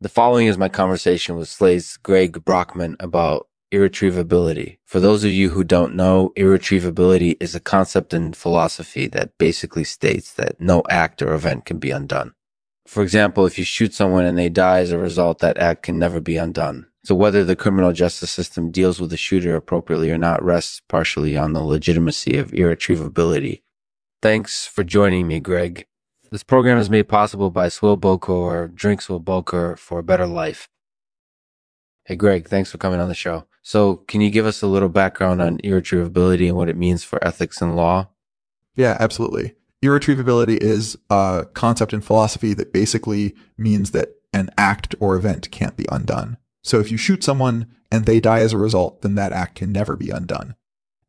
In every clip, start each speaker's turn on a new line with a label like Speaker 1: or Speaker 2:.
Speaker 1: The following is my conversation with Slate's Greg Brockman about irretrievability. For those of you who don't know, irretrievability is a concept in philosophy that basically states that no act or event can be undone. For example, if you shoot someone and they die as a result, that act can never be undone. So whether the criminal justice system deals with the shooter appropriately or not rests partially on the legitimacy of irretrievability. Thanks for joining me, Greg. This program is made possible by Swill Boker or Drink Swill Boker for a better life. Hey, Greg, thanks for coming on the show. So, can you give us a little background on irretrievability and what it means for ethics and law?
Speaker 2: Yeah, absolutely. Irretrievability is a concept in philosophy that basically means that an act or event can't be undone. So if you shoot someone and they die as a result, then that act can never be undone.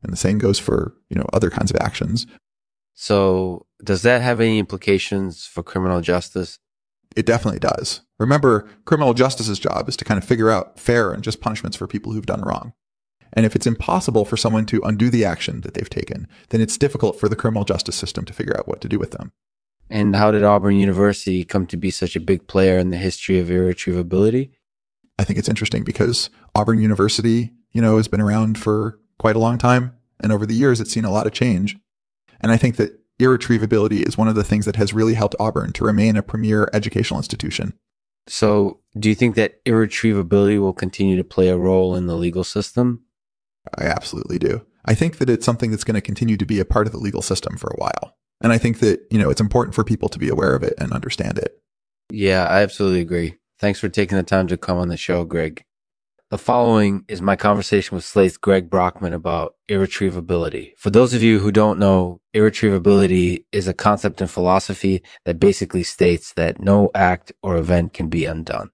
Speaker 2: And the same goes for, you know, other kinds of actions.
Speaker 1: So, does that have any implications for criminal justice?
Speaker 2: It definitely does. Remember, criminal justice's job is to kind of figure out fair and just punishments for people who've done wrong. And if it's impossible for someone to undo the action that they've taken, then it's difficult for the criminal justice system to figure out what to do with them.
Speaker 1: And how did Auburn University come to be such a big player in the history of irretrievability?
Speaker 2: I think it's interesting because Auburn University, you know, has been around for quite a long time. And over the years, it's seen a lot of change. And I think that irretrievability is one of the things that has really helped Auburn to remain a premier educational institution.
Speaker 1: So, do you think that irretrievability will continue to play a role in the legal system?
Speaker 2: I absolutely do. I think that it's something that's going to continue to be a part of the legal system for a while. And I think that, you know, it's important for people to be aware of it and understand it.
Speaker 1: Yeah, I absolutely agree. Thanks for taking the time to come on the show, Greg. The following is my conversation with Slate's Greg Brockman about irretrievability. For those of you who don't know, irretrievability is a concept in philosophy that basically states that no act or event can be undone.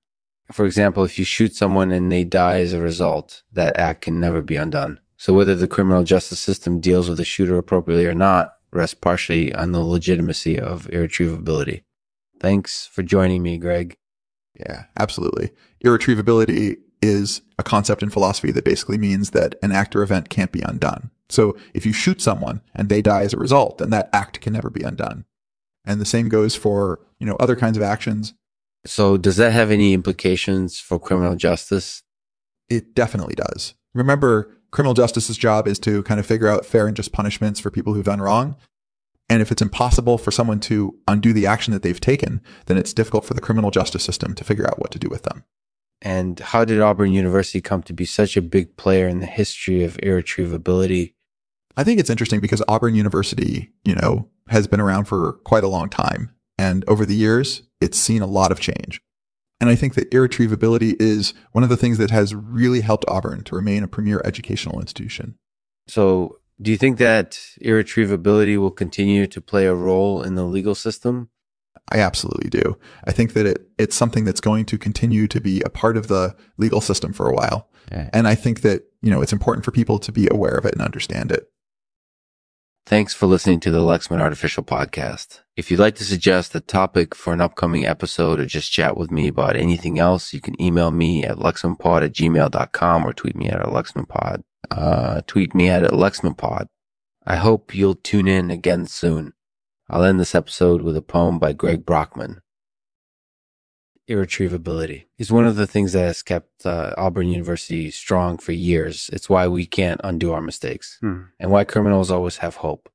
Speaker 1: For example, if you shoot someone and they die as a result, that act can never be undone. So whether the criminal justice system deals with the shooter appropriately or not rests partially on the legitimacy of irretrievability. Thanks for joining me, Greg.
Speaker 2: Yeah, absolutely. Irretrievability is a concept in philosophy that basically means that an act or event can't be undone. So if you shoot someone and they die as a result, then that act can never be undone. And the same goes for, you know, other kinds of actions.
Speaker 1: So does that have any implications for criminal justice?
Speaker 2: It definitely does. Remember, criminal justice's job is to kind of figure out fair and just punishments for people who've done wrong. And if it's impossible for someone to undo the action that they've taken, then it's difficult for the criminal justice system to figure out what to do with them.
Speaker 1: And how did Auburn University come to be such a big player in the history of irretrievability?
Speaker 2: I think it's interesting because Auburn University, you know, has been around for quite a long time. And over the years, it's seen a lot of change. And I think that irretrievability is one of the things that has really helped Auburn to remain a premier educational institution.
Speaker 1: So, do you think that irretrievability will continue to play a role in the legal system?
Speaker 2: I absolutely do. I think that it, it's something that's going to continue to be a part of the legal system for a while. Yeah. And I think that, you know, it's important for people to be aware of it and understand it.
Speaker 1: Thanks for listening to the Lexman Artificial Podcast. If you'd like to suggest a topic for an upcoming episode or just chat with me about anything else, you can email me at lexmanpod at gmail.com or tweet me at lexmanpod. Uh, tweet me at lexmanpod. I hope you'll tune in again soon. I'll end this episode with a poem by Greg Brockman. Irretrievability is one of the things that has kept uh, Auburn University strong for years. It's why we can't undo our mistakes hmm. and why criminals always have hope.